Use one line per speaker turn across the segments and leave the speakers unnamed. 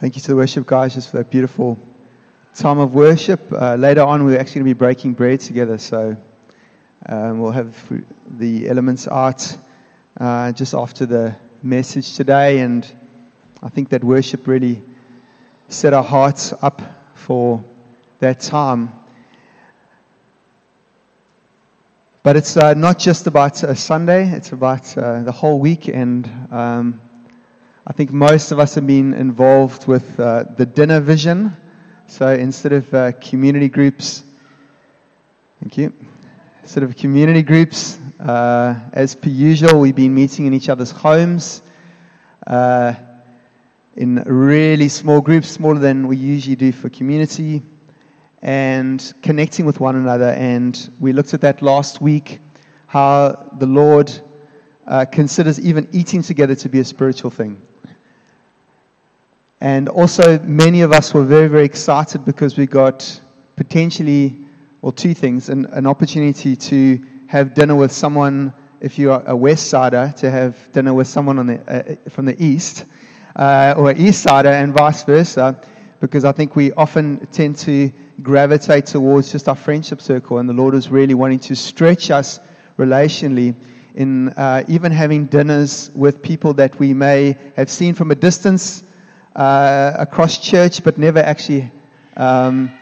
Thank you to the worship guys just for that beautiful time of worship. Uh, later on, we're actually going to be breaking bread together, so um, we'll have the elements out uh, just after the message today. And I think that worship really set our hearts up for that time. But it's uh, not just about Sunday, it's about uh, the whole week. And um, I think most of us have been involved with uh, the dinner vision. So instead of uh, community groups, thank you. Instead of community groups, uh, as per usual, we've been meeting in each other's homes uh, in really small groups, smaller than we usually do for community, and connecting with one another. And we looked at that last week, how the Lord uh, considers even eating together to be a spiritual thing. And also, many of us were very, very excited because we got potentially, or two things, an, an opportunity to have dinner with someone, if you are a West Sider, to have dinner with someone on the, uh, from the East, uh, or East Sider, and vice versa, because I think we often tend to gravitate towards just our friendship circle, and the Lord is really wanting to stretch us relationally in uh, even having dinners with people that we may have seen from a distance uh, across church, but never actually um,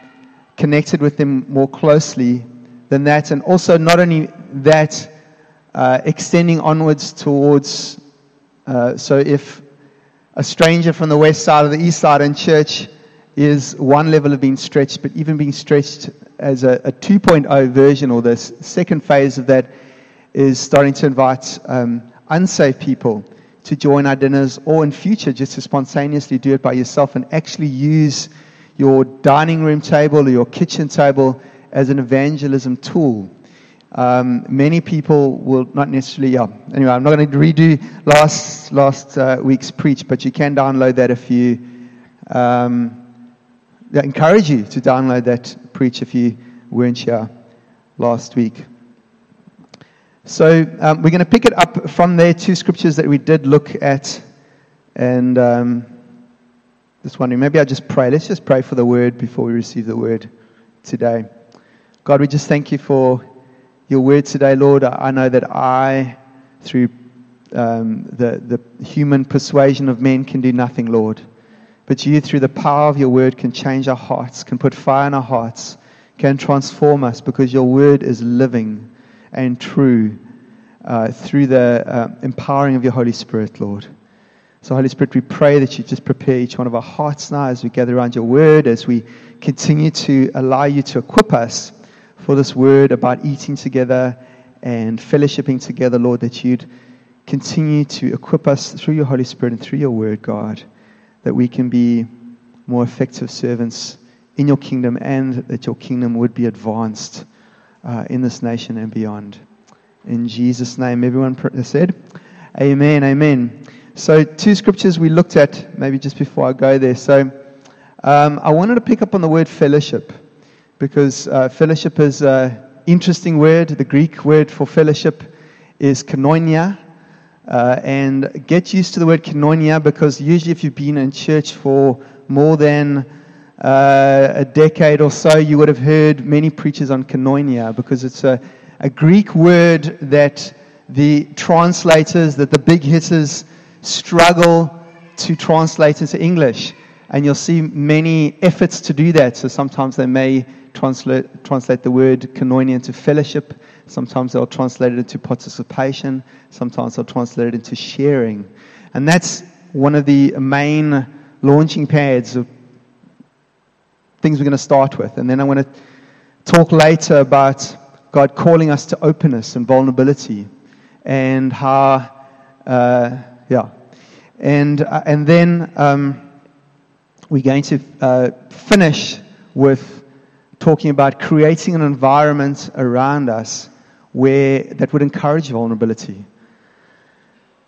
connected with them more closely than that. And also, not only that, uh, extending onwards towards. Uh, so, if a stranger from the west side or the east side in church is one level of being stretched, but even being stretched as a, a 2.0 version or the second phase of that is starting to invite um, unsafe people to join our dinners or in future just to spontaneously do it by yourself and actually use your dining room table or your kitchen table as an evangelism tool. Um, many people will not necessarily, yeah. Anyway, I'm not going to redo last, last uh, week's preach, but you can download that if you, um, I encourage you to download that preach if you weren't here last week. So um, we're going to pick it up from there, two scriptures that we did look at. And um, just wondering, maybe I'll just pray. Let's just pray for the word before we receive the word today. God, we just thank you for your word today, Lord. I know that I, through um, the, the human persuasion of men, can do nothing, Lord. But you, through the power of your word, can change our hearts, can put fire in our hearts, can transform us because your word is living and true uh, through the uh, empowering of your Holy Spirit, Lord. So, Holy Spirit, we pray that you just prepare each one of our hearts now as we gather around your word, as we continue to allow you to equip us for this word about eating together and fellowshipping together, Lord, that you'd continue to equip us through your Holy Spirit and through your word, God, that we can be more effective servants in your kingdom and that your kingdom would be advanced uh, in this nation and beyond. In Jesus' name, everyone said, Amen, amen. So, two scriptures we looked at, maybe just before I go there. So, um, I wanted to pick up on the word fellowship because uh, fellowship is an interesting word. The Greek word for fellowship is koinonia. Uh, and get used to the word koinonia because usually, if you've been in church for more than uh, a decade or so, you would have heard many preachers on koinonia because it's a, a Greek word that the translators, that the big hitters struggle to translate into English. And you'll see many efforts to do that. So sometimes they may translate, translate the word koinonia into fellowship. Sometimes they'll translate it into participation. Sometimes they'll translate it into sharing. And that's one of the main launching pads of things we're going to start with. And then I'm going to talk later about God calling us to openness and vulnerability and how, uh, yeah. And, uh, and then um, we're going to uh, finish with talking about creating an environment around us where that would encourage vulnerability.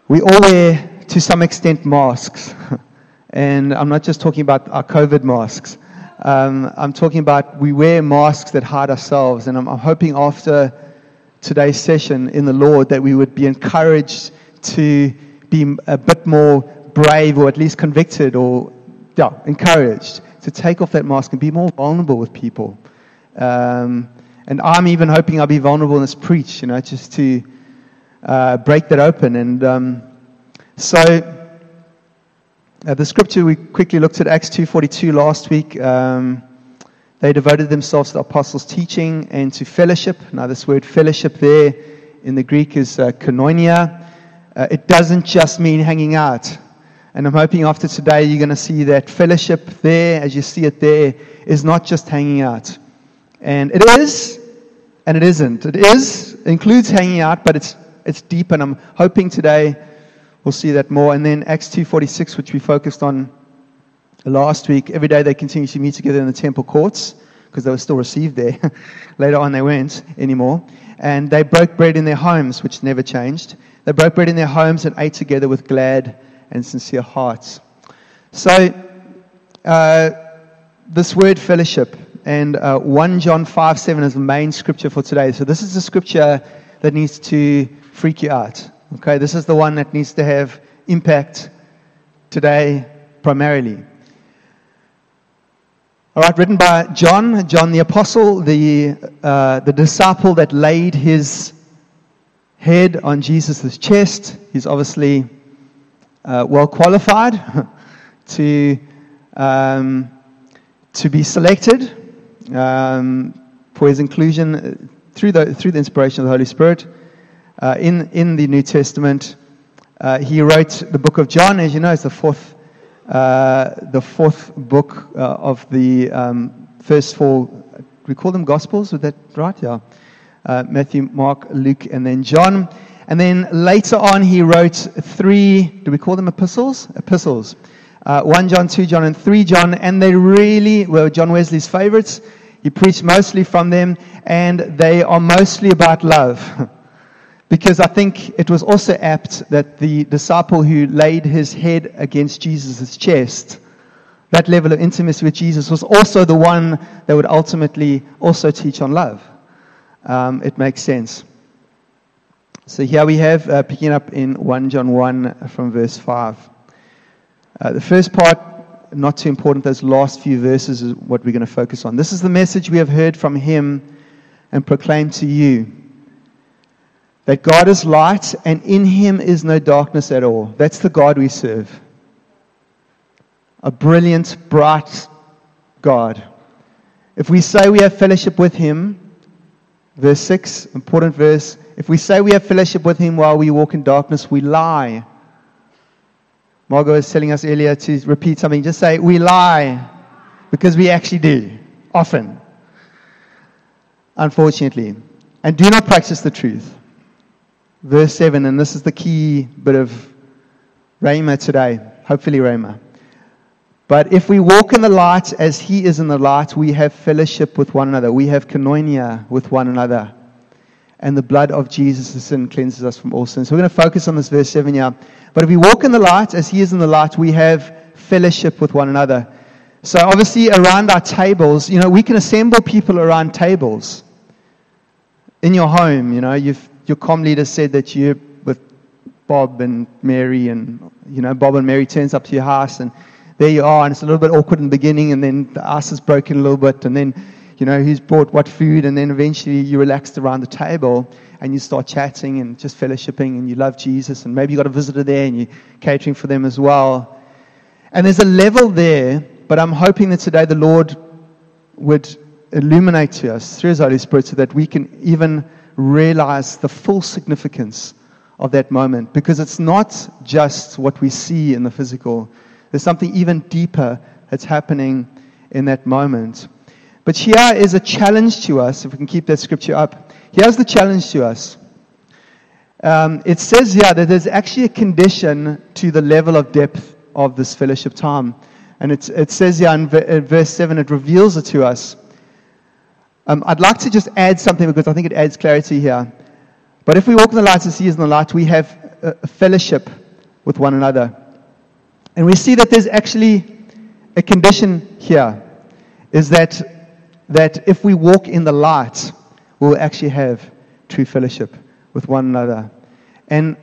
We all wear, to some extent, masks. and I'm not just talking about our COVID masks. Um, I'm talking about we wear masks that hide ourselves, and I'm, I'm hoping after today's session in the Lord that we would be encouraged to be a bit more brave or at least convicted or yeah, encouraged to take off that mask and be more vulnerable with people. Um, and I'm even hoping I'll be vulnerable in this preach, you know, just to uh, break that open. And um, so uh, the scripture we quickly looked at Acts 2:42 last week. Um, they devoted themselves to the apostles' teaching and to fellowship. Now, this word fellowship there in the Greek is uh, koinonia. Uh, it doesn't just mean hanging out. And I'm hoping after today you're going to see that fellowship there, as you see it there, is not just hanging out. And it is, and it isn't. It is, includes hanging out, but it's, it's deep, and I'm hoping today we'll see that more. And then Acts 2.46, which we focused on last week, every day they continued to meet together in the temple courts because they were still received there. Later on, they weren't anymore. And they broke bread in their homes, which never changed. They broke bread in their homes and ate together with glad and sincere hearts. So, uh, this word fellowship and uh, 1 John 5 7 is the main scripture for today. So, this is the scripture that needs to freak you out. Okay, this is the one that needs to have impact today primarily. All right, written by John, John the Apostle, the, uh, the disciple that laid his head on Jesus' chest. He's obviously uh, well qualified to, um, to be selected um, for his inclusion through the, through the inspiration of the Holy Spirit uh, in, in the New Testament. Uh, he wrote the book of John, as you know, it's the fourth, uh, the fourth book uh, of the um, first four, we call them Gospels, is that right? Yeah. Uh, Matthew, Mark, Luke, and then John. And then later on, he wrote three, do we call them epistles? Epistles. Uh, 1 John, 2 John, and 3 John. And they really were John Wesley's favorites. He preached mostly from them, and they are mostly about love. because I think it was also apt that the disciple who laid his head against Jesus' chest, that level of intimacy with Jesus, was also the one that would ultimately also teach on love. Um, it makes sense. So here we have, uh, picking up in 1 John 1 from verse 5. Uh, the first part, not too important, those last few verses is what we're going to focus on. This is the message we have heard from him and proclaimed to you that God is light and in him is no darkness at all. That's the God we serve. A brilliant, bright God. If we say we have fellowship with him, verse 6, important verse, if we say we have fellowship with him while we walk in darkness, we lie. Margot was telling us earlier to repeat something. Just say, we lie. Because we actually do. Often. Unfortunately. And do not practice the truth. Verse 7, and this is the key bit of Rhema today. Hopefully, Rhema. But if we walk in the light as he is in the light, we have fellowship with one another. We have koinonia with one another and the blood of Jesus, sin, cleanses us from all sin. So we're going to focus on this verse 7 here. But if we walk in the light as He is in the light, we have fellowship with one another. So obviously, around our tables, you know, we can assemble people around tables. In your home, you know, your com leader said that you're with Bob and Mary, and, you know, Bob and Mary turns up to your house, and there you are, and it's a little bit awkward in the beginning, and then the ice is broken a little bit, and then you know, who's brought what food, and then eventually you relaxed around the table and you start chatting and just fellowshipping and you love Jesus, and maybe you got a visitor there and you're catering for them as well. And there's a level there, but I'm hoping that today the Lord would illuminate to us through His Holy Spirit so that we can even realize the full significance of that moment because it's not just what we see in the physical, there's something even deeper that's happening in that moment. But here is a challenge to us, if we can keep that scripture up. Here's the challenge to us. Um, it says here that there's actually a condition to the level of depth of this fellowship time. And it, it says here in, verse 7, it reveals it to us. Um, I'd like to just add something because I think it adds clarity here. But if we walk in the light as He is in the light, we have a, a fellowship with one another. And we see that there's actually a condition here is that that if we walk in the light, we'll actually have true fellowship with one another. And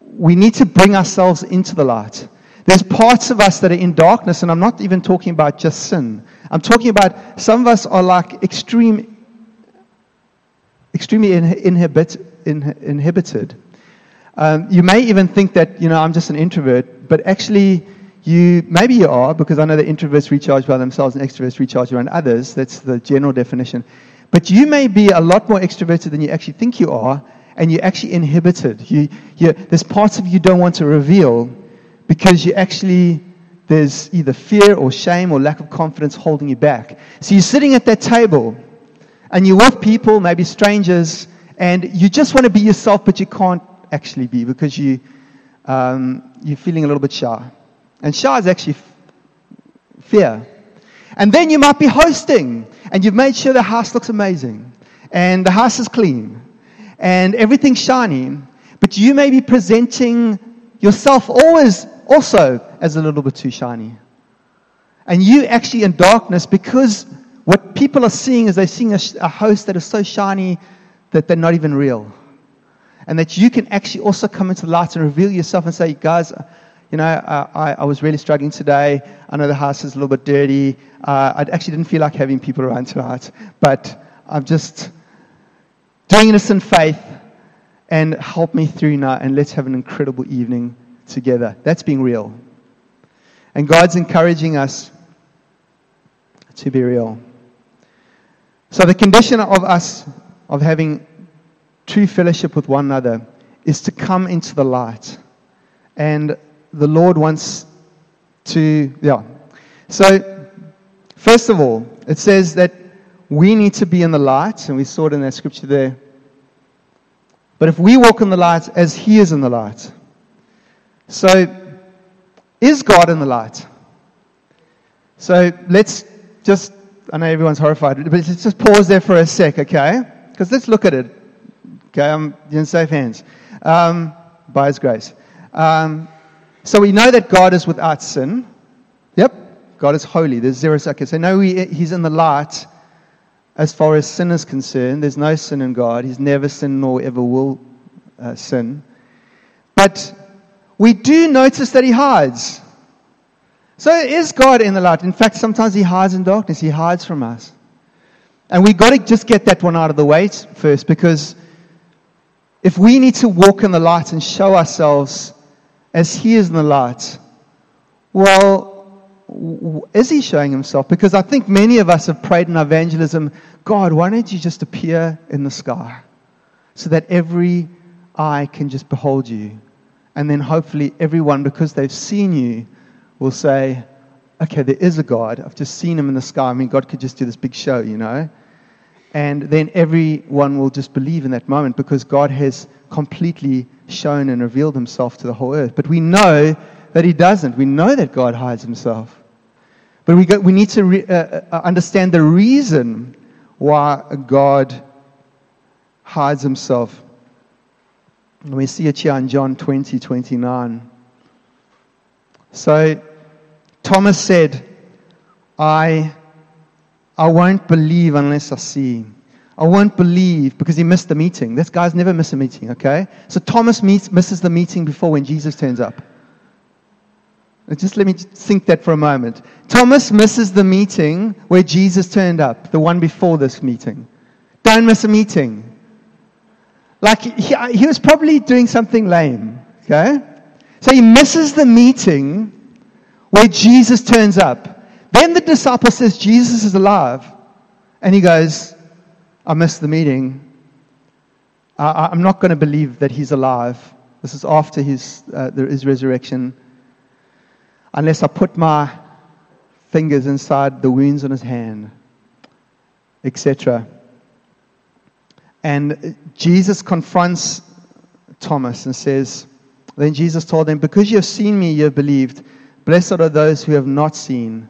we need to bring ourselves into the light. There's parts of us that are in darkness, and I'm not even talking about just sin. I'm talking about some of us are like extreme, extremely inhibit, in, inhibited. Um, you may even think that, you know, I'm just an introvert, but actually, you maybe you are, because I know that introverts recharge by themselves and extroverts recharge around others. That's the general definition. But you may be a lot more extroverted than you actually think you are, and you're actually inhibited. You, you, there's parts of you don't want to reveal because you actually, there's either fear or shame or lack of confidence holding you back. So you're sitting at that table, and you're with people, maybe strangers, and you just want to be yourself, but you can't actually be because you, um, you're feeling a little bit shy. And shy is actually f- fear. And then you might be hosting, and you've made sure the house looks amazing, and the house is clean, and everything's shiny, but you may be presenting yourself always also as a little bit too shiny. And you actually in darkness because what people are seeing is they're seeing a, a host that is so shiny that they're not even real. And that you can actually also come into the light and reveal yourself and say, guys, you know, I, I, was really struggling today. I know the house is a little bit dirty. Uh, I actually didn't feel like having people around tonight, but I'm just doing this in faith and help me through now and let's have an incredible evening together. That's being real. And God's encouraging us to be real. So the condition of us of having true fellowship with one another is to come into the light. And the Lord wants to, yeah. So, first of all, it says that we need to be in the light, and we saw it in that scripture there. But if we walk in the light as He is in the light, so is God in the light? So let's just, I know everyone's horrified, but let's just pause there for a sec, okay? Because let's look at it. Okay, I'm in safe hands. Um, by His grace. Um, so we know that God is without sin. Yep, God is holy. There's zero So no, he, He's in the light as far as sin is concerned. There's no sin in God. He's never sinned nor ever will uh, sin. But we do notice that He hides. So is God in the light? In fact, sometimes He hides in darkness. He hides from us. And we've got to just get that one out of the way first because if we need to walk in the light and show ourselves as he is in the light. Well, is he showing himself? Because I think many of us have prayed in evangelism God, why don't you just appear in the sky so that every eye can just behold you? And then hopefully everyone, because they've seen you, will say, okay, there is a God. I've just seen him in the sky. I mean, God could just do this big show, you know? And then everyone will just believe in that moment because God has completely shown and revealed himself to the whole earth. But we know that he doesn't. We know that God hides himself. But we, we need to re, uh, uh, understand the reason why God hides himself. And we see it here in John 20, 29. So Thomas said, I, I won't believe unless I see. I won't believe because he missed the meeting. This guy's never missed a meeting, okay? So Thomas meets, misses the meeting before when Jesus turns up. Just let me think that for a moment. Thomas misses the meeting where Jesus turned up, the one before this meeting. Don't miss a meeting. Like, he, he was probably doing something lame, okay? So he misses the meeting where Jesus turns up. Then the disciple says, Jesus is alive. And he goes, I missed the meeting. I, am not going to believe that he's alive. This is after his, uh, his resurrection. Unless I put my fingers inside the wounds on his hand, etc. And Jesus confronts Thomas and says, Then Jesus told him, Because you have seen me, you have believed. Blessed are those who have not seen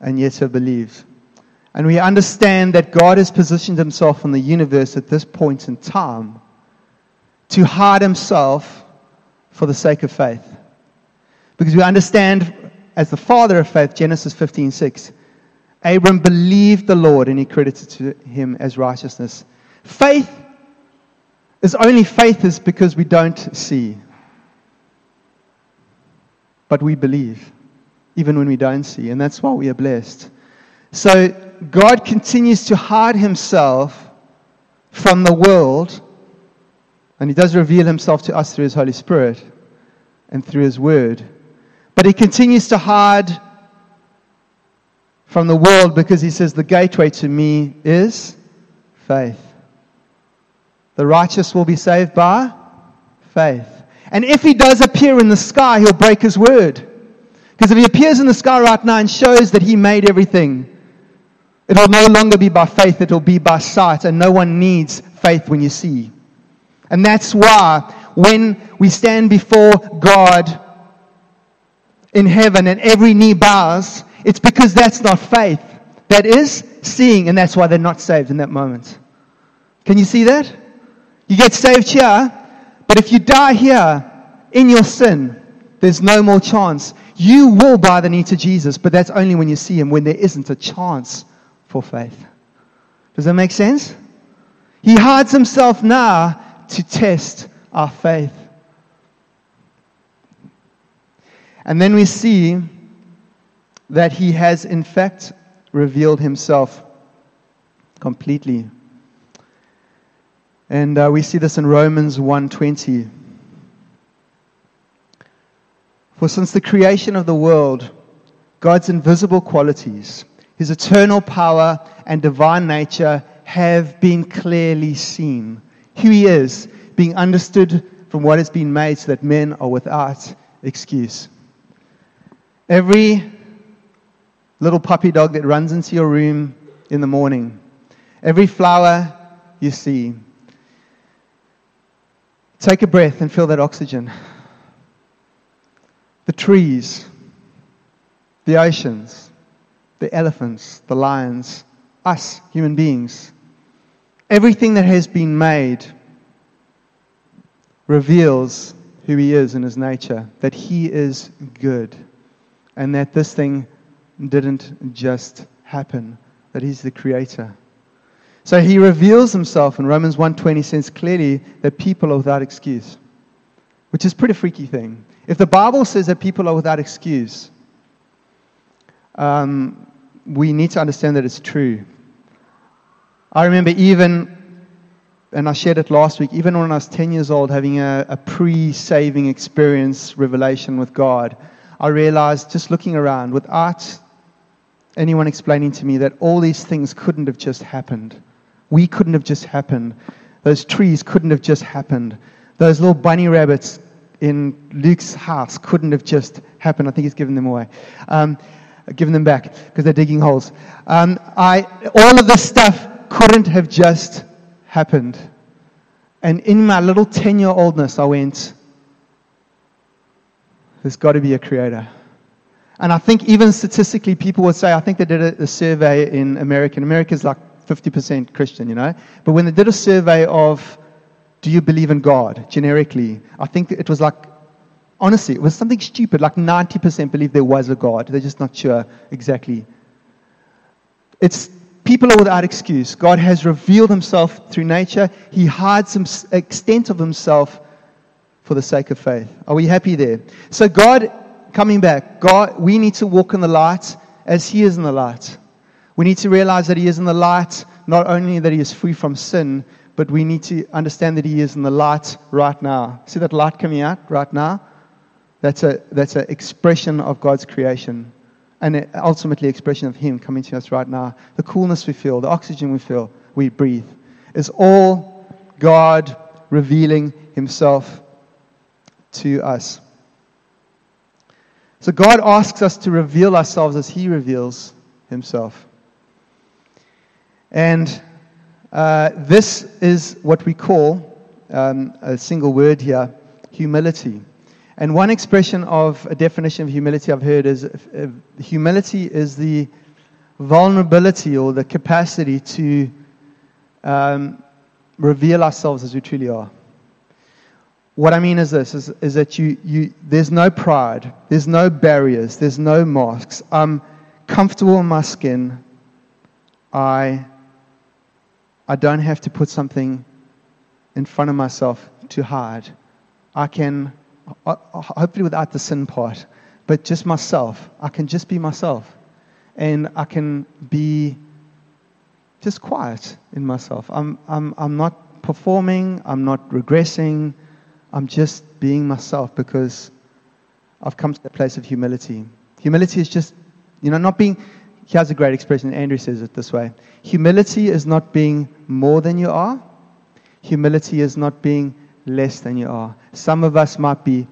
and yet have believed. And we understand that God has positioned himself in the universe at this point in time to hide himself for the sake of faith. Because we understand, as the father of faith, Genesis 15 6, Abram believed the Lord and he credited to him as righteousness. Faith is only faith is because we don't see. but we believe, even when we don't see. And that's why we are blessed. So God continues to hide himself from the world, and he does reveal himself to us through his Holy Spirit and through his word. But he continues to hide from the world because he says, The gateway to me is faith. The righteous will be saved by faith. And if he does appear in the sky, he'll break his word. Because if he appears in the sky right now and shows that he made everything, it'll no longer be by faith, it'll be by sight. And no one needs faith when you see. And that's why when we stand before God in heaven and every knee bows, it's because that's not faith. That is seeing, and that's why they're not saved in that moment. Can you see that? You get saved here, but if you die here in your sin, there's no more chance. You will bow the knee to Jesus, but that's only when you see him, when there isn't a chance for faith. Does that make sense? He hides himself now to test our faith. And then we see that he has, in fact, revealed himself completely. And uh, we see this in Romans 1:20. For since the creation of the world, God's invisible qualities, his eternal power and divine nature have been clearly seen. Who he is, being understood from what has been made, so that men are without excuse. Every little puppy dog that runs into your room in the morning, every flower you see, take a breath and feel that oxygen. The trees, the oceans, the elephants, the lions, us, human beings, everything that has been made reveals who He is in His nature, that He is good, and that this thing didn't just happen, that He's the Creator. So He reveals Himself in Romans 1:20 says clearly that people are without excuse, which is a pretty freaky thing. If the Bible says that people are without excuse, um, we need to understand that it's true. I remember even and I shared it last week, even when I was 10 years old, having a, a pre saving experience, revelation with God, I realized just looking around, without anyone explaining to me that all these things couldn't have just happened. We couldn't have just happened. Those trees couldn't have just happened. Those little bunny rabbits in Luke's house couldn't have just happened. I think he's given them away. Um, given them back because they're digging holes. Um, I, all of this stuff couldn't have just happened. And in my little 10 year oldness, I went, there's got to be a creator. And I think even statistically, people would say, I think they did a, a survey in America. And America's like 50% Christian, you know. But when they did a survey of, do you believe in God, generically, I think it was like, honestly, it was something stupid. Like 90% believe there was a God. They're just not sure exactly. It's People are without excuse. God has revealed himself through nature. He hides some extent of himself for the sake of faith. Are we happy there? So God, coming back, God, we need to walk in the light as he is in the light. We need to realize that he is in the light, not only that he is free from sin, but we need to understand that he is in the light right now. See that light coming out right now? That's a that's an expression of God's creation and ultimately expression of Him coming to us right now. The coolness we feel, the oxygen we feel, we breathe, is all God revealing Himself to us. So God asks us to reveal ourselves as He reveals Himself. And uh, this is what we call um, a single word here humility. And one expression of a definition of humility I've heard is uh, humility is the vulnerability or the capacity to um, reveal ourselves as we truly are. What I mean is this is, is that you, you, there's no pride, there's no barriers, there's no masks. I'm comfortable in my skin. I, I don't have to put something in front of myself to hide. I can hopefully without the sin part, but just myself. I can just be myself. And I can be just quiet in myself. I'm, I'm, I'm not performing, I'm not regressing, I'm just being myself because I've come to that place of humility. Humility is just, you know, not being, he has a great expression, Andrew says it this way humility is not being more than you are, humility is not being less than you are. Some of us might be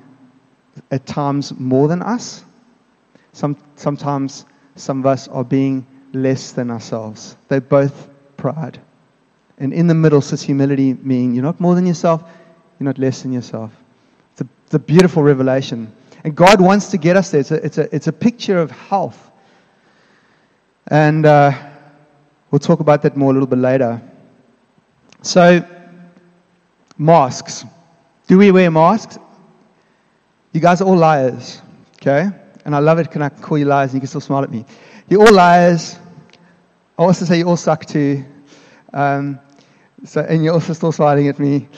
at times more than us, some, sometimes some of us are being less than ourselves. They're both pride. And in the middle sits humility, meaning you're not more than yourself, you're not less than yourself. It's a, it's a beautiful revelation. And God wants to get us there. It's a, it's a, it's a picture of health. And uh, we'll talk about that more a little bit later. So, masks. Do we wear masks? You guys are all liars, okay? And I love it. Can I call you liars and you can still smile at me? You're all liars. I also say you all suck too. Um, so, and you're also still smiling at me.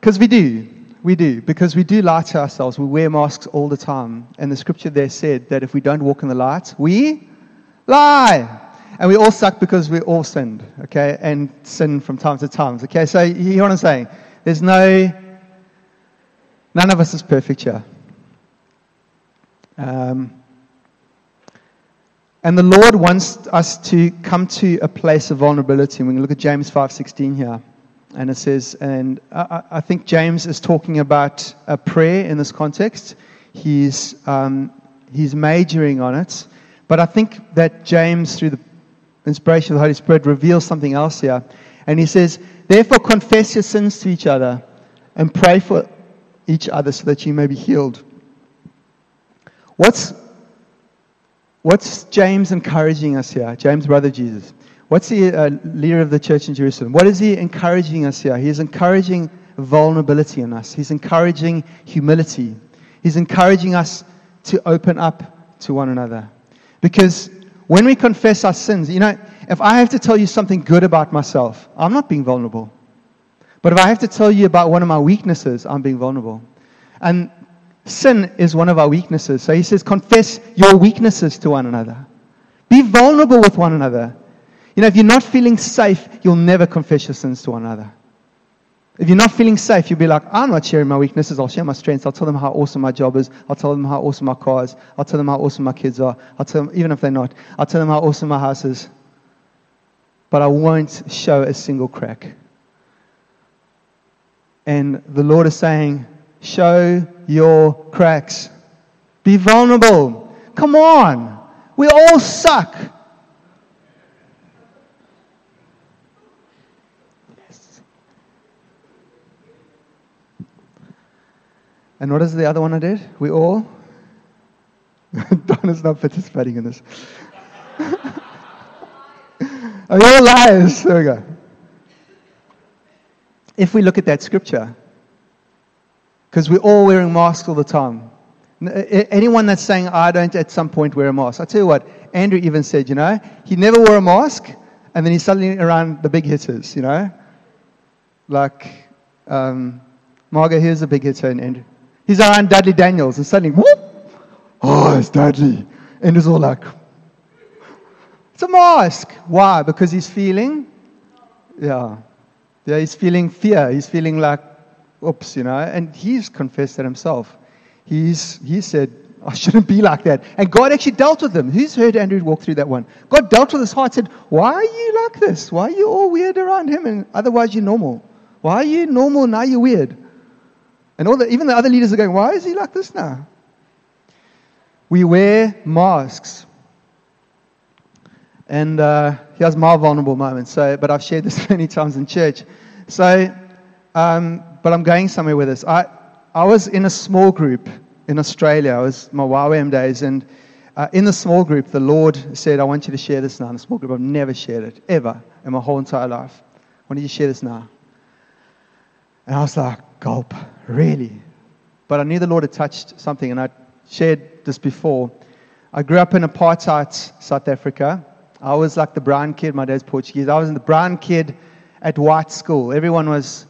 Because we do. We do. Because we do lie to ourselves. We wear masks all the time. And the scripture there said that if we don't walk in the light, we lie. And we all suck because we all sinned, okay? And sin from time to time, okay? So you hear what I'm saying? There's no, none of us is perfect here. Um, and the Lord wants us to come to a place of vulnerability. We can look at James 5:16 here. And it says, and I, I, think James is talking about a prayer in this context. He's, um, he's majoring on it. But I think that James, through the inspiration of the Holy Spirit, reveals something else here. And he says, Therefore, confess your sins to each other and pray for each other so that you may be healed. What's What's James encouraging us here? James, brother Jesus. What's the uh, leader of the church in Jerusalem? What is he encouraging us here? He's encouraging vulnerability in us. He's encouraging humility. He's encouraging us to open up to one another. Because when we confess our sins, you know, if I have to tell you something good about myself, I'm not being vulnerable. But if I have to tell you about one of my weaknesses, I'm being vulnerable. And Sin is one of our weaknesses. So he says, confess your weaknesses to one another. Be vulnerable with one another. You know, if you're not feeling safe, you'll never confess your sins to one another. If you're not feeling safe, you'll be like, I'm not sharing my weaknesses. I'll share my strengths. I'll tell them how awesome my job is. I'll tell them how awesome my car is. I'll tell them how awesome my kids are. I'll tell them, even if they're not, I'll tell them how awesome my house is. But I won't show a single crack. And the Lord is saying, show your cracks. Be vulnerable. Come on. We all suck. And what is the other one I did? We all? Donna's not participating in this. Are you all liars? There we go. If we look at that scripture, because we're all wearing masks all the time. Anyone that's saying, I don't at some point wear a mask. I tell you what, Andrew even said, you know, he never wore a mask, and then he's suddenly around the big hitters, you know? Like, um, Margo, here's a big hitter, and Andrew. He's around Dudley Daniels, and suddenly, whoop! Oh, it's Dudley. And it's all like, it's a mask. Why? Because he's feeling, yeah. Yeah, he's feeling fear. He's feeling like, oops, you know, and he's confessed that himself. He's, he said, I shouldn't be like that. And God actually dealt with him. Who's heard Andrew walk through that one? God dealt with his heart, said, Why are you like this? Why are you all weird around him? And otherwise you're normal. Why are you normal? Now you're weird. And all the, even the other leaders are going, Why is he like this now? We wear masks. And uh, here's my vulnerable moment. So, but I've shared this many times in church. So, um, but I'm going somewhere with this. I, I was in a small group in Australia. I was my YWAM days, and uh, in the small group, the Lord said, I want you to share this now in a small group. I've never shared it, ever, in my whole entire life. Why don't you share this now? And I was like, gulp, really? But I knew the Lord had touched something, and I shared this before. I grew up in apartheid South Africa. I was like the brown kid. My dad's Portuguese. I was the brown kid at white school. Everyone was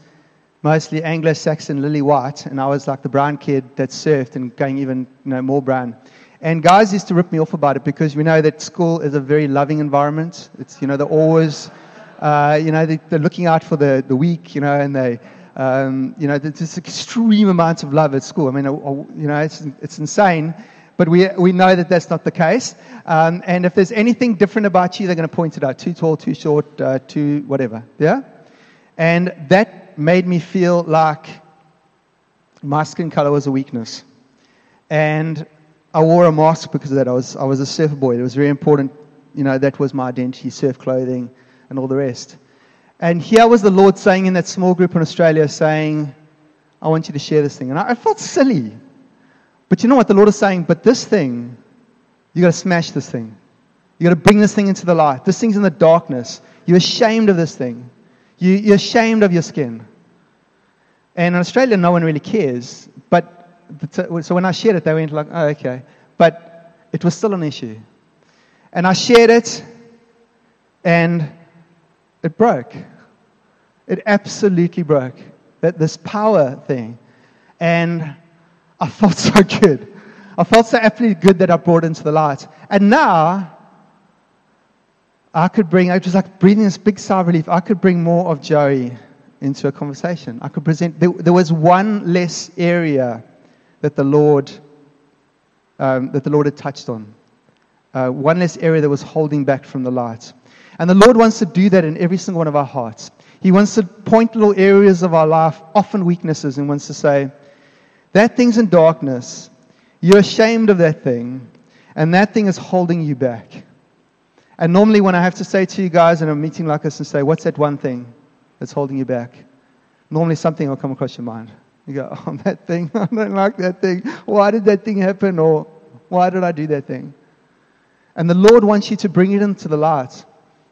mostly Anglo-Saxon lily white, and I was like the brown kid that surfed and going even you know, more brown. And guys used to rip me off about it because we know that school is a very loving environment. It's, you know, they're always, uh, you know, they, are looking out for the, the weak, you know, and they, um, you know, there's extreme amount of love at school. I mean, uh, uh, you know, it's, it's insane. But we, we know that that's not the case. Um, and if there's anything different about you, they're going to point it out. Too tall, too short, uh, too whatever. Yeah? And that made me feel like my skin color was a weakness. And I wore a mask because of that. I was, I was a surfer boy. It was very important. You know, that was my identity, surf clothing and all the rest. And here was the Lord saying in that small group in Australia, saying, I want you to share this thing. And I, I felt silly. But you know what? The Lord is saying, but this thing, you got to smash this thing. You got to bring this thing into the light. This thing's in the darkness. You're ashamed of this thing. You, you're ashamed of your skin. And in Australia, no one really cares. But so when I shared it, they went like, "Oh, okay." But it was still an issue. And I shared it, and it broke. It absolutely broke. That this power thing, and I felt so good. I felt so absolutely good that I brought into the light. And now, I could bring, I was like breathing this big sigh of relief. I could bring more of Joey into a conversation. I could present, there, there was one less area that the Lord, um, that the Lord had touched on. Uh, one less area that was holding back from the light. And the Lord wants to do that in every single one of our hearts. He wants to point little areas of our life, often weaknesses, and wants to say, that thing's in darkness. You're ashamed of that thing, and that thing is holding you back. And normally, when I have to say to you guys in a meeting like this and say, What's that one thing that's holding you back? Normally, something will come across your mind. You go, Oh, that thing. I don't like that thing. Why did that thing happen? Or why did I do that thing? And the Lord wants you to bring it into the light.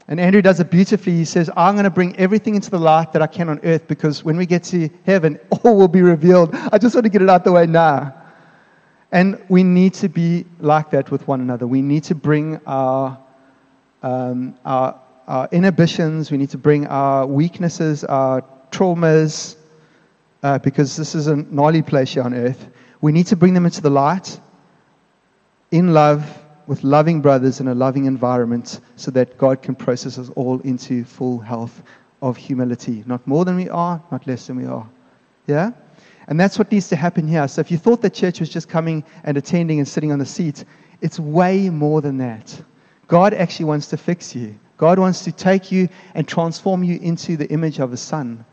And Andrew does it beautifully. He says, I'm going to bring everything into the light that I can on earth because when we get to heaven, all will be revealed. I just want to get it out the way now. And we need to be like that with one another. We need to bring our, um, our, our inhibitions, we need to bring our weaknesses, our traumas, uh, because this is a gnarly place here on earth. We need to bring them into the light in love with loving brothers in a loving environment so that God can process us all into full health of humility. Not more than we are, not less than we are. Yeah? And that's what needs to happen here. So if you thought the church was just coming and attending and sitting on the seat, it's way more than that. God actually wants to fix you. God wants to take you and transform you into the image of the Son.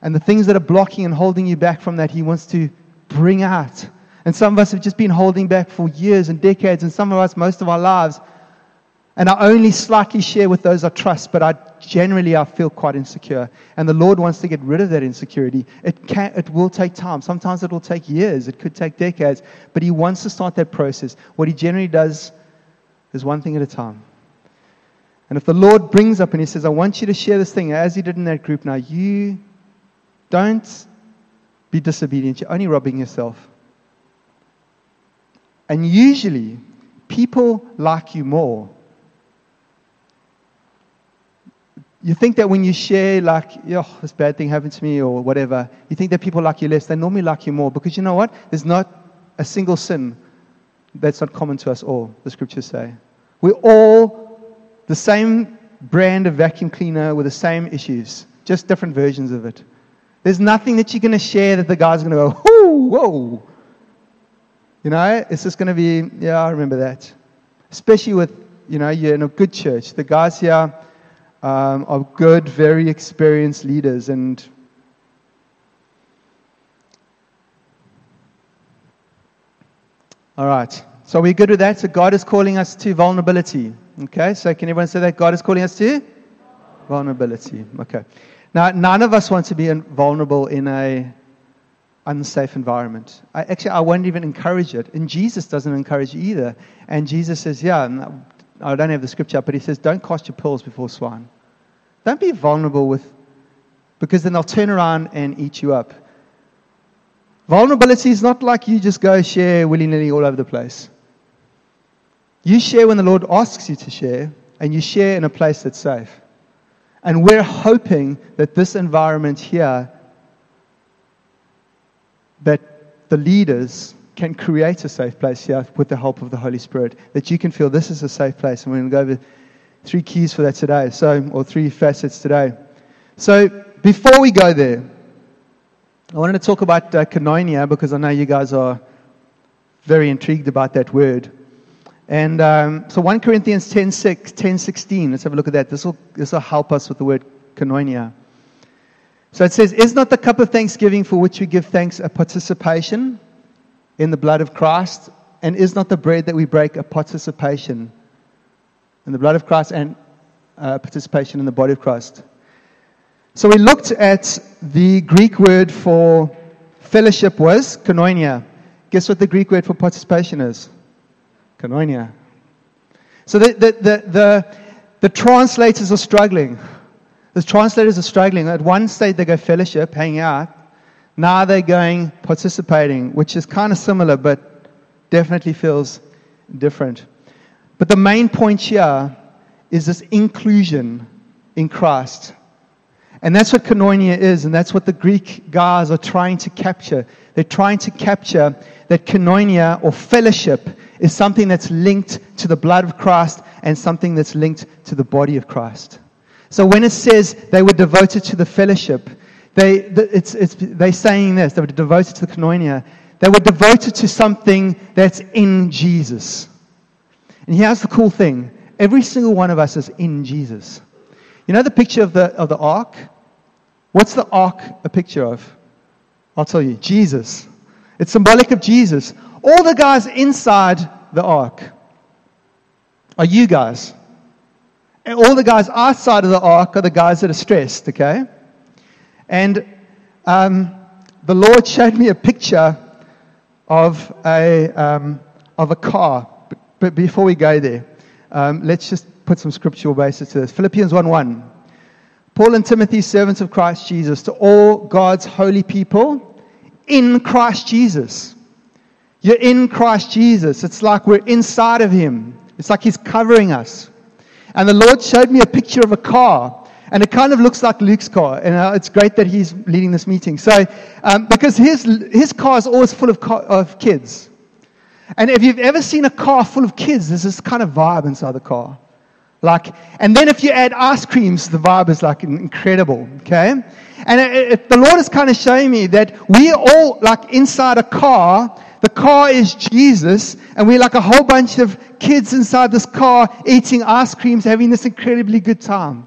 And the things that are blocking and holding you back from that, He wants to bring out and some of us have just been holding back for years and decades, and some of us most of our lives. And I only slightly share with those I trust, but I generally I feel quite insecure. And the Lord wants to get rid of that insecurity. It can it will take time. Sometimes it will take years. It could take decades. But He wants to start that process. What He generally does is one thing at a time. And if the Lord brings up and He says, I want you to share this thing as He did in that group now, you don't be disobedient. You're only robbing yourself. And usually, people like you more. You think that when you share, like, oh, this bad thing happened to me or whatever, you think that people like you less. They normally like you more because you know what? There's not a single sin that's not common to us all, the scriptures say. We're all the same brand of vacuum cleaner with the same issues, just different versions of it. There's nothing that you're going to share that the guy's going to go, whoo, whoa, you know, it's just going to be, yeah, I remember that. Especially with, you know, you're in a good church. The guys here um, are good, very experienced leaders. And all right. So we're good with that. So God is calling us to vulnerability. Okay. So can everyone say that? God is calling us to vulnerability. Okay. Now, none of us want to be vulnerable in a unsafe environment. I, actually, I won't even encourage it. And Jesus doesn't encourage it either. And Jesus says, yeah, I don't have the scripture, but he says, don't cast your pearls before swine. Don't be vulnerable with, because then they'll turn around and eat you up. Vulnerability is not like you just go share willy nilly all over the place. You share when the Lord asks you to share, and you share in a place that's safe. And we're hoping that this environment here that the leaders can create a safe place here with the help of the Holy Spirit. That you can feel this is a safe place. And we're going to go over three keys for that today, so or three facets today. So before we go there, I wanted to talk about uh, koinonia because I know you guys are very intrigued about that word. And um, so 1 Corinthians 10, 6, 10 16, let's have a look at that. This will, this will help us with the word koinonia. So it says, Is not the cup of thanksgiving for which we give thanks a participation in the blood of Christ? And is not the bread that we break a participation in the blood of Christ and uh, participation in the body of Christ? So we looked at the Greek word for fellowship was koinonia. Guess what the Greek word for participation is? Koinonia. So the, the, the, the, the translators are struggling. The translators are struggling. At one stage, they go fellowship, hanging out. Now they're going participating, which is kind of similar, but definitely feels different. But the main point here is this inclusion in Christ. And that's what koinonia is, and that's what the Greek guys are trying to capture. They're trying to capture that koinonia or fellowship is something that's linked to the blood of Christ and something that's linked to the body of Christ. So when it says they were devoted to the fellowship, they, it's, it's, they're saying this, they were devoted to the koinonia. They were devoted to something that's in Jesus. And here's the cool thing. Every single one of us is in Jesus. You know the picture of the, of the ark? What's the ark a picture of? I'll tell you. Jesus. It's symbolic of Jesus. All the guys inside the ark are you guys. And all the guys outside of the ark are the guys that are stressed, okay? And um, the Lord showed me a picture of a, um, of a car. But before we go there, um, let's just put some scriptural basis to this. Philippians 1 1. Paul and Timothy, servants of Christ Jesus, to all God's holy people in Christ Jesus. You're in Christ Jesus. It's like we're inside of Him, it's like He's covering us. And the Lord showed me a picture of a car. And it kind of looks like Luke's car. And uh, it's great that he's leading this meeting. So, um, because his, his car is always full of, car, of kids. And if you've ever seen a car full of kids, there's this kind of vibe inside the car. Like, and then if you add ice creams, the vibe is like incredible, okay? And it, it, the Lord is kind of showing me that we are all, like inside a car, the car is Jesus, and we're like a whole bunch of kids inside this car eating ice creams, having this incredibly good time.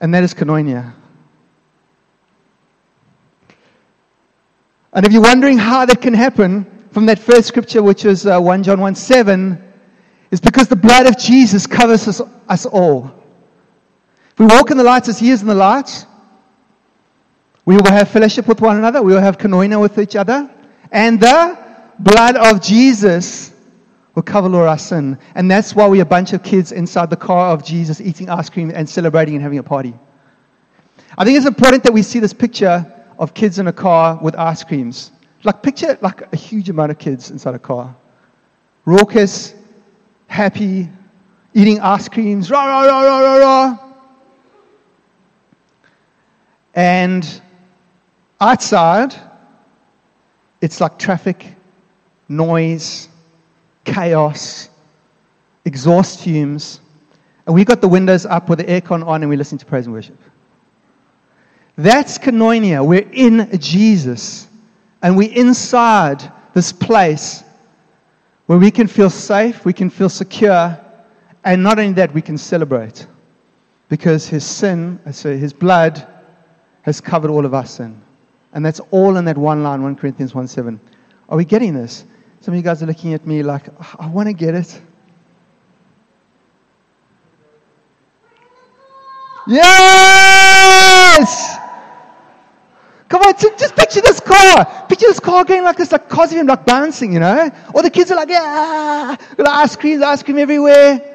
And that is koinonia. And if you're wondering how that can happen, from that first scripture, which is uh, 1 John 1 7, is because the blood of Jesus covers us, us all. If we walk in the light as He is in the light, we will have fellowship with one another, we will have koinonia with each other, and the blood of Jesus will cover all our sin. And that's why we're a bunch of kids inside the car of Jesus eating ice cream and celebrating and having a party. I think it's important that we see this picture of kids in a car with ice creams. Like, picture like a huge amount of kids inside a car. Raucous, happy, eating ice creams, rah, rah, rah, rah, rah, rah. And outside, it's like traffic, noise, chaos, exhaust fumes. And we got the windows up with the aircon on and we listen to praise and worship. That's koinonia. We're in Jesus. And we're inside this place where we can feel safe, we can feel secure, and not only that, we can celebrate. Because his sin, so his blood, has covered all of our sin. And that's all in that one line, 1 Corinthians 1 7. Are we getting this? Some of you guys are looking at me like, I want to get it. Yes! Come on, just picture this car. Picture this car going like this, like Cosmium, like bouncing, you know? All the kids are like, yeah, got ice cream, ice cream everywhere.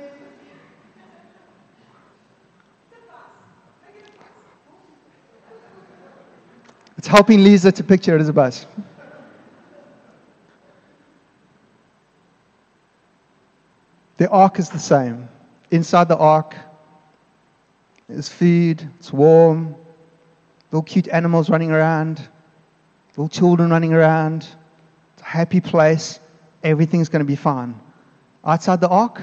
It's helping Lisa to picture it as a bus. The ark is the same. Inside the ark is food, it's warm, little cute animals running around. Little children running around. It's a happy place. Everything's going to be fine. Outside the ark,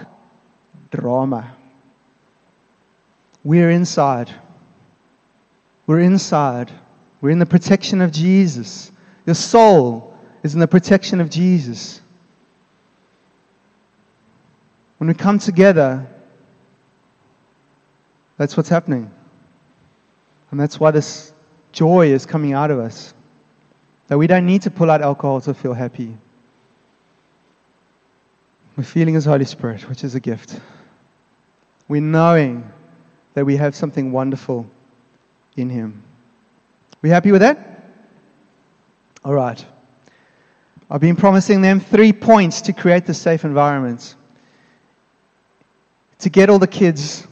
drama. We're inside. We're inside. We're in the protection of Jesus. Your soul is in the protection of Jesus. When we come together, that's what's happening. And that's why this joy is coming out of us. That we don't need to pull out alcohol to feel happy. We're feeling His Holy Spirit, which is a gift. We're knowing that we have something wonderful in Him. We happy with that? All right. I've been promising them three points to create the safe environment. To get all the kids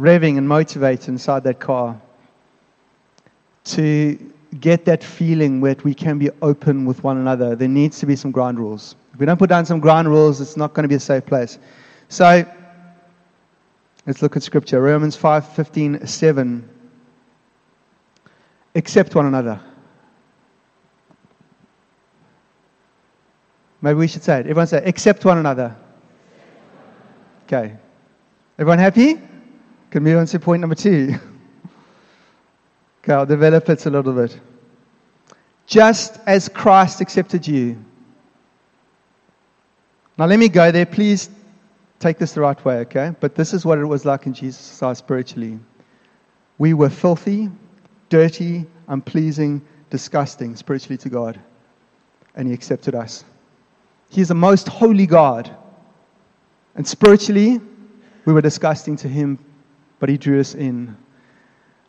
revving and motivated inside that car. To get that feeling where we can be open with one another, there needs to be some ground rules. If we don't put down some ground rules, it's not going to be a safe place. So, let's look at scripture. Romans 5 15, 7. Accept one another. Maybe we should say it. Everyone say, accept one another. Okay. Everyone happy? Can we move on to point number two. okay, I'll develop it a little bit. Just as Christ accepted you. Now, let me go there. Please take this the right way, okay? But this is what it was like in Jesus' eyes spiritually. We were filthy, dirty, unpleasing, disgusting spiritually to God. And He accepted us. He is the most holy God. And spiritually, we were disgusting to Him but He drew us in.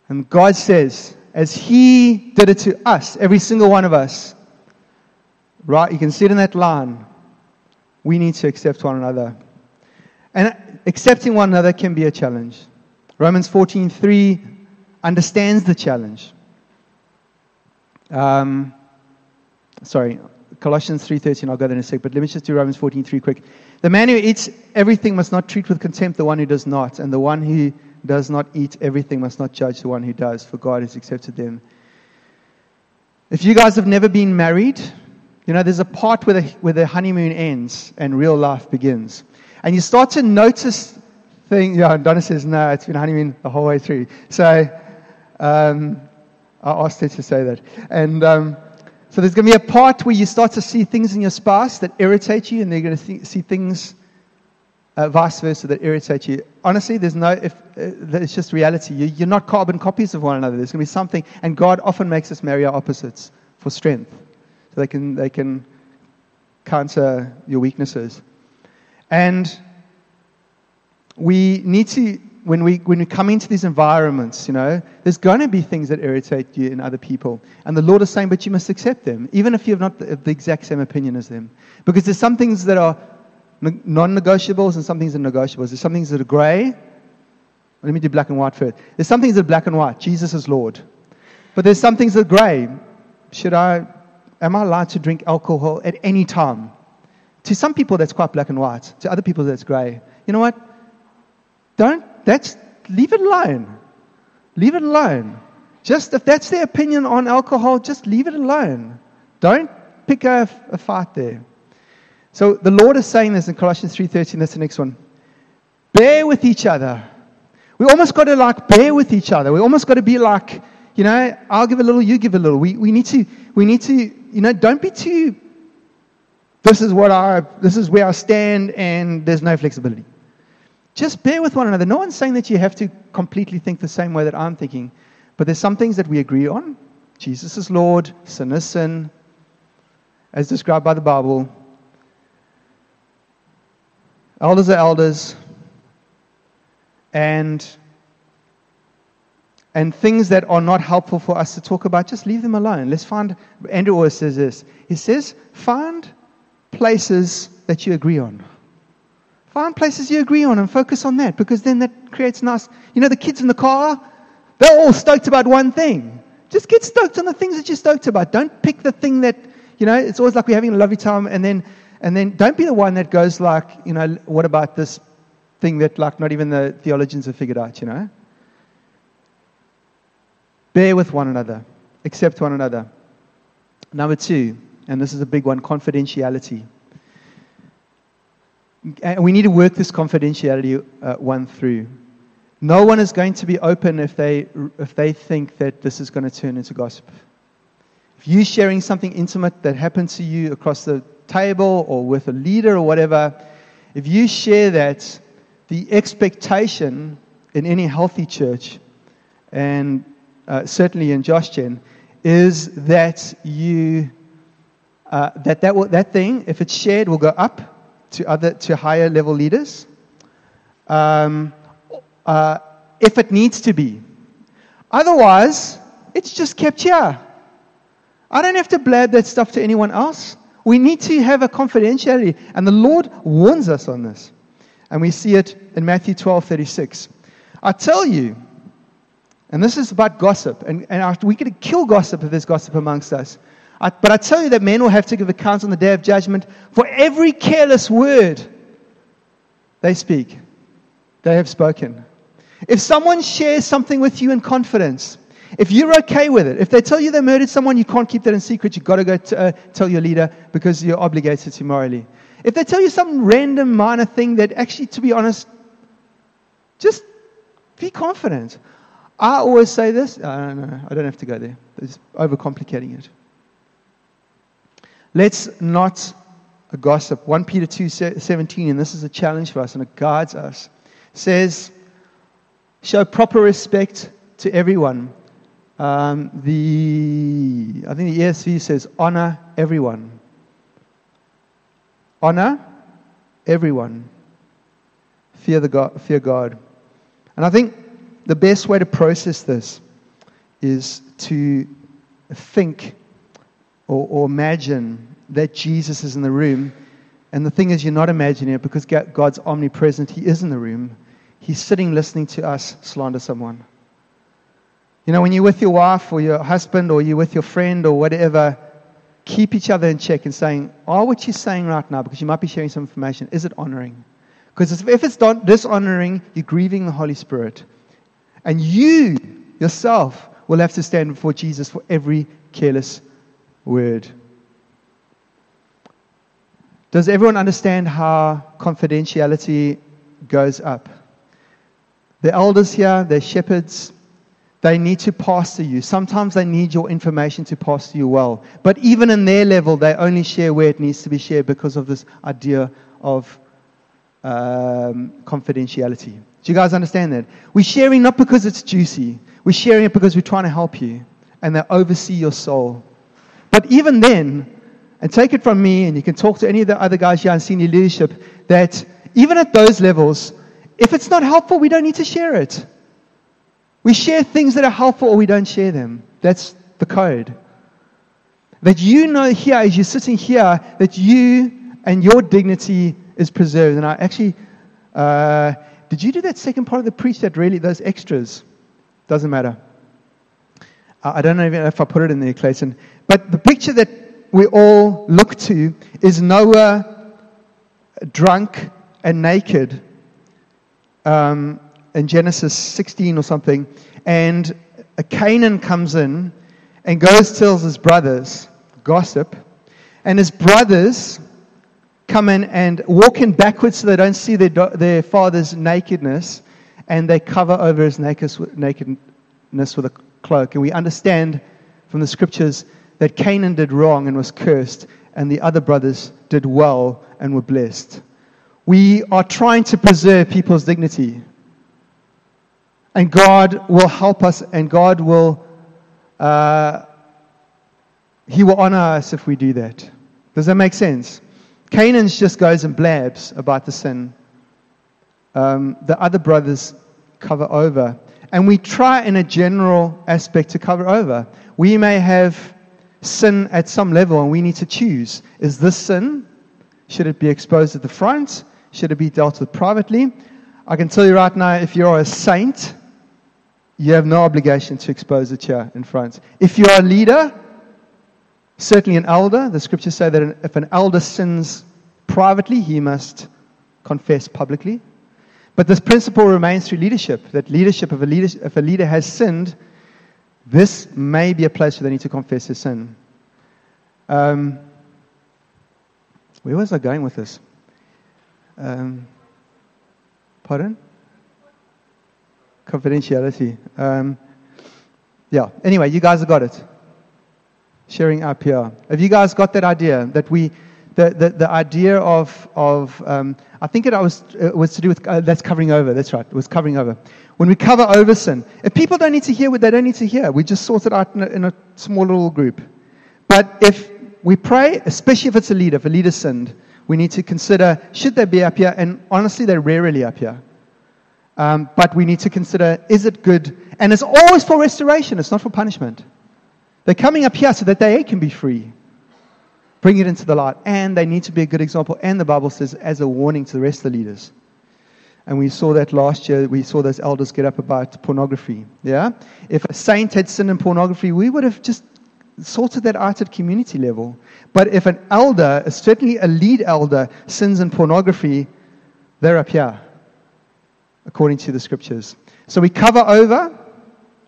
And God says, as He did it to us, every single one of us, right? You can see it in that line. We need to accept one another. And accepting one another can be a challenge. Romans 14:3 understands the challenge. Um, sorry, Colossians 3:13. I'll go there in a sec, but let me just do Romans 14:3 quick. The man who eats everything must not treat with contempt the one who does not, and the one who does not eat everything must not judge the one who does, for God has accepted them. If you guys have never been married, you know, there's a part where the, where the honeymoon ends and real life begins. And you start to notice things. Yeah, Donna says, no, it's been honeymoon the whole way through. So um, I asked her to say that. And um, so there's going to be a part where you start to see things in your spouse that irritate you, and they're going to th- see things uh, vice versa that irritate you. Honestly, there's no, if, uh, it's just reality. You, you're not carbon copies of one another. There's going to be something, and God often makes us marry our opposites for strength. So they can, they can counter your weaknesses. And we need to, when we, when we come into these environments, you know, there's going to be things that irritate you in other people. And the Lord is saying, but you must accept them, even if you have not the, the exact same opinion as them. Because there's some things that are non-negotiables and some things are negotiables. There's some things that are grey. Let me do black and white first. There's some things that are black and white. Jesus is Lord. But there's some things that are grey. Should I, am I allowed to drink alcohol at any time? To some people, that's quite black and white. To other people, that's grey. You know what? Don't, that's, leave it alone. Leave it alone. Just if that's their opinion on alcohol, just leave it alone. Don't pick a, a fight there. So the Lord is saying this in Colossians 3:13. That's the next one. Bear with each other. We almost got to like bear with each other. We almost got to be like, you know, I'll give a little, you give a little. We, we need to, we need to, you know, don't be too. This is what I, this is where I stand, and there's no flexibility. Just bear with one another. No one's saying that you have to completely think the same way that I'm thinking, but there's some things that we agree on. Jesus is Lord, sin is sin, as described by the Bible. Elders are elders. And and things that are not helpful for us to talk about, just leave them alone. Let's find, Andrew always says this. He says, find places that you agree on. Find places you agree on and focus on that because then that creates nice. You know, the kids in the car, they're all stoked about one thing. Just get stoked on the things that you're stoked about. Don't pick the thing that, you know, it's always like we're having a lovely time and then and then don't be the one that goes like, you know, what about this thing that like not even the theologians have figured out, you know? Bear with one another. Accept one another. Number two, and this is a big one confidentiality. And we need to work this confidentiality uh, one through. No one is going to be open if they, if they think that this is going to turn into gossip. If you're sharing something intimate that happened to you across the table or with a leader or whatever, if you share that, the expectation in any healthy church, and uh, certainly in Josh is that you uh, that that, that thing, if it's shared, will go up to other to higher level leaders. Um, uh, if it needs to be. Otherwise, it's just kept here. I don't have to blab that stuff to anyone else. We need to have a confidentiality. And the Lord warns us on this. And we see it in Matthew 12 36. I tell you, and this is about gossip, and, and we could kill gossip if there's gossip amongst us. I, but I tell you that men will have to give accounts on the day of judgment for every careless word they speak, they have spoken. If someone shares something with you in confidence, if you're okay with it, if they tell you they murdered someone, you can't keep that in secret. You've got to go uh, tell your leader because you're obligated to morally. If they tell you some random minor thing that actually, to be honest, just be confident. I always say this. I don't know. I don't have to go there. It's overcomplicating it. Let's not gossip. 1 Peter 2 17, and this is a challenge for us and it guides us, says, Show proper respect to everyone. Um, the I think the ESV says honor everyone. Honor everyone. Fear the God, fear God. And I think the best way to process this is to think or, or imagine that Jesus is in the room. And the thing is, you're not imagining it because God's omnipresent. He is in the room. He's sitting listening to us slander someone. You know, when you're with your wife or your husband or you're with your friend or whatever, keep each other in check and saying, "Are what you're saying right now, because you might be sharing some information, is it honoring? Because if it's dishonoring, you're grieving the Holy Spirit. And you yourself will have to stand before Jesus for every careless word. Does everyone understand how confidentiality goes up? The elders here, they're shepherds. They need to pastor you. Sometimes they need your information to pastor you well. But even in their level, they only share where it needs to be shared because of this idea of um, confidentiality. Do you guys understand that? We're sharing not because it's juicy, we're sharing it because we're trying to help you and they oversee your soul. But even then, and take it from me, and you can talk to any of the other guys here in senior leadership, that even at those levels, if it's not helpful, we don't need to share it. We share things that are helpful or we don't share them. That's the code. That you know here, as you're sitting here, that you and your dignity is preserved. And I actually, uh, did you do that second part of the preach that really, those extras? Doesn't matter. I don't know if I put it in there, Clayton. But the picture that we all look to is Noah drunk and naked um, in Genesis 16 or something, and a Canaan comes in and goes tells his brothers gossip, and his brothers come in and walk in backwards so they don't see their, their father's nakedness, and they cover over his nakedness with a cloak. And we understand from the scriptures that Canaan did wrong and was cursed, and the other brothers did well and were blessed. We are trying to preserve people's dignity. And God will help us, and God will, uh, He will honor us if we do that. Does that make sense? Canaan just goes and blabs about the sin. Um, the other brothers cover over. And we try in a general aspect to cover over. We may have sin at some level, and we need to choose is this sin? Should it be exposed at the front? Should it be dealt with privately? I can tell you right now if you're a saint, you have no obligation to expose it here in front. If you're a leader, certainly an elder, the scriptures say that if an elder sins privately, he must confess publicly. But this principle remains through leadership that leadership, if a leader, if a leader has sinned, this may be a place where they need to confess their sin. Um, where was I going with this? Um, pardon? Confidentiality. Um, yeah. Anyway, you guys have got it. Sharing up here. Have you guys got that idea that we, the, the, the idea of, of um, I think it was, it was to do with, uh, that's covering over. That's right. It was covering over. When we cover over sin, if people don't need to hear what they don't need to hear, we just sort it out in a, in a small little group. But if we pray, especially if it's a leader, if a leader sinned, we need to consider should they be up here? And honestly, they're rarely up here. Um, but we need to consider is it good? And it's always for restoration, it's not for punishment. They're coming up here so that they can be free. Bring it into the light. And they need to be a good example. And the Bible says, as a warning to the rest of the leaders. And we saw that last year. We saw those elders get up about pornography. Yeah? If a saint had sinned in pornography, we would have just sorted that out at community level. But if an elder, certainly a lead elder, sins in pornography, they're up here, according to the scriptures. So we cover over,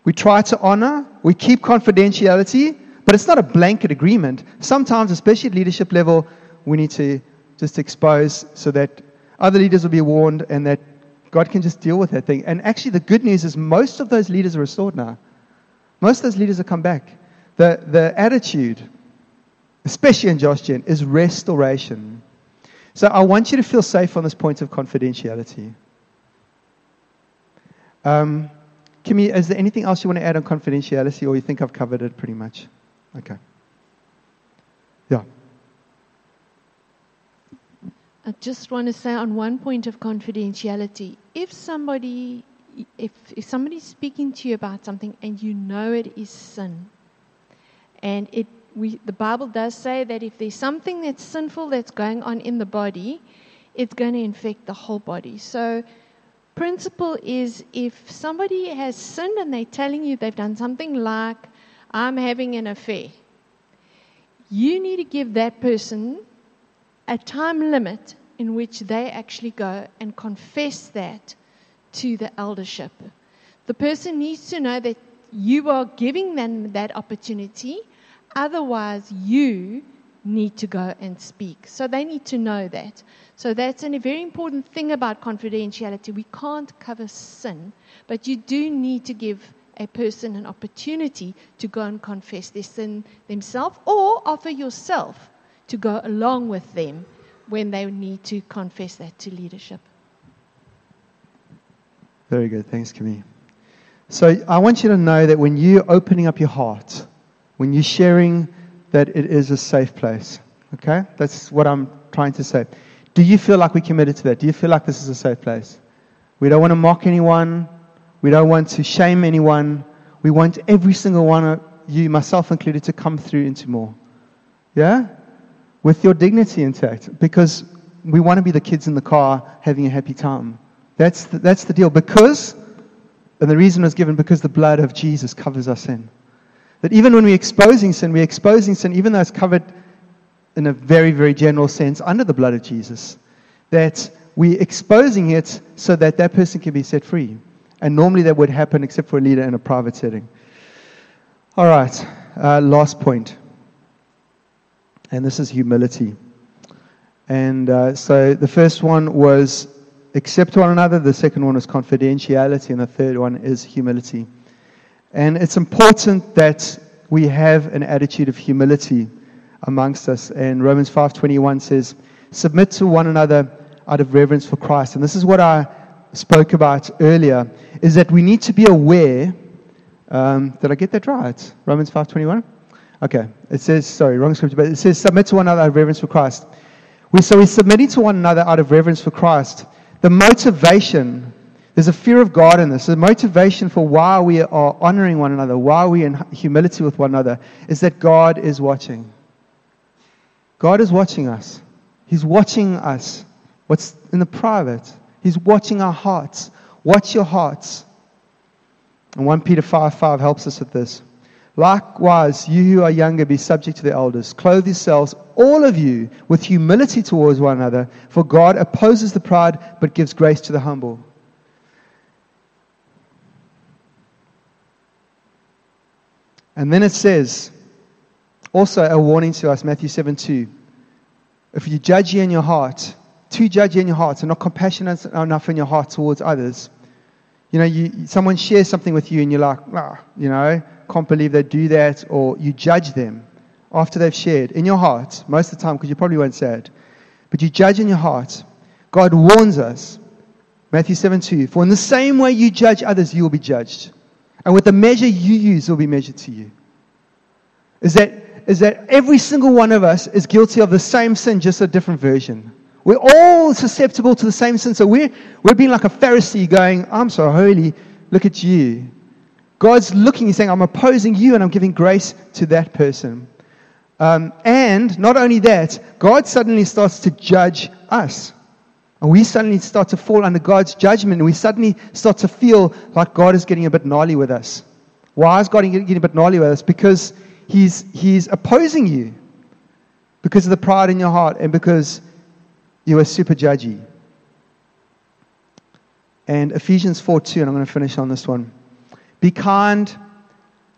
we try to honor, we keep confidentiality, but it's not a blanket agreement. Sometimes, especially at leadership level, we need to just expose so that other leaders will be warned and that God can just deal with that thing. And actually, the good news is most of those leaders are restored now. Most of those leaders have come back. The, the attitude, especially in Josh is restoration. So I want you to feel safe on this point of confidentiality. Um, Kimmy, is there anything else you want to add on confidentiality, or you think I've covered it pretty much? Okay. Yeah.
I just want to say on one point of confidentiality, if somebody if, if somebody's speaking to you about something and you know it is sin, and it we, the Bible does say that if there's something that's sinful that's going on in the body, it's going to infect the whole body. So, principle is if somebody has sinned and they're telling you they've done something like, I'm having an affair, you need to give that person a time limit in which they actually go and confess that to the eldership. The person needs to know that you are giving them that opportunity Otherwise, you need to go and speak. So they need to know that. So that's a very important thing about confidentiality. We can't cover sin, but you do need to give a person an opportunity to go and confess their sin themselves or offer yourself to go along with them when they need to confess that to leadership.
Very good. Thanks, Camille. So I want you to know that when you're opening up your heart, when you're sharing that it is a safe place. Okay? That's what I'm trying to say. Do you feel like we're committed to that? Do you feel like this is a safe place? We don't want to mock anyone. We don't want to shame anyone. We want every single one of you, myself included, to come through into more. Yeah? With your dignity intact. Because we want to be the kids in the car having a happy time. That's the, that's the deal. Because, and the reason was given because the blood of Jesus covers our sin. That even when we're exposing sin, we're exposing sin, even though it's covered in a very, very general sense under the blood of Jesus. That we're exposing it so that that person can be set free. And normally that would happen except for a leader in a private setting. All right, uh, last point. And this is humility. And uh, so the first one was accept one another, the second one was confidentiality, and the third one is humility. And it's important that we have an attitude of humility amongst us. And Romans 5:21 says, "Submit to one another out of reverence for Christ." And this is what I spoke about earlier: is that we need to be aware. Um, did I get that right? Romans 5:21. Okay, it says sorry, wrong scripture, but it says submit to one another out of reverence for Christ. We, so we're submitting to one another out of reverence for Christ. The motivation there's a fear of God in this. The motivation for why we are honoring one another, why we are in humility with one another, is that God is watching. God is watching us. He's watching us. What's in the private? He's watching our hearts. Watch your hearts. And 1 Peter 5 5 helps us with this. Likewise, you who are younger, be subject to the elders. Clothe yourselves, all of you, with humility towards one another, for God opposes the proud but gives grace to the humble. And then it says, Also, a warning to us, Matthew 7 2. If you judge ye in your heart, to judge ye in your heart, and not compassionate enough in your heart towards others, you know, you, someone shares something with you and you're like, ah, you know, can't believe they do that, or you judge them after they've shared in your heart, most of the time, because you probably won't say it, but you judge in your heart. God warns us, Matthew 7 2, for in the same way you judge others, you will be judged. And with the measure you use, will be measured to you. Is that, is that every single one of us is guilty of the same sin, just a different version. We're all susceptible to the same sin. So we're, we're being like a Pharisee going, I'm so holy, look at you. God's looking, He's saying, I'm opposing you and I'm giving grace to that person. Um, and not only that, God suddenly starts to judge us. And we suddenly start to fall under God's judgment. And we suddenly start to feel like God is getting a bit gnarly with us. Why is God getting a bit gnarly with us? Because he's, he's opposing you. Because of the pride in your heart and because you are super judgy. And Ephesians 4 2, and I'm going to finish on this one. Be kind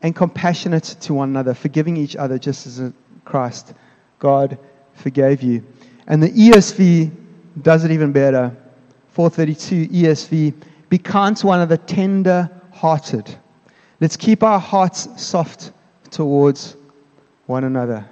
and compassionate to one another, forgiving each other just as Christ, God, forgave you. And the ESV does it even better. 432 ESV. Be kind to one another, tender hearted. Let's keep our hearts soft towards one another.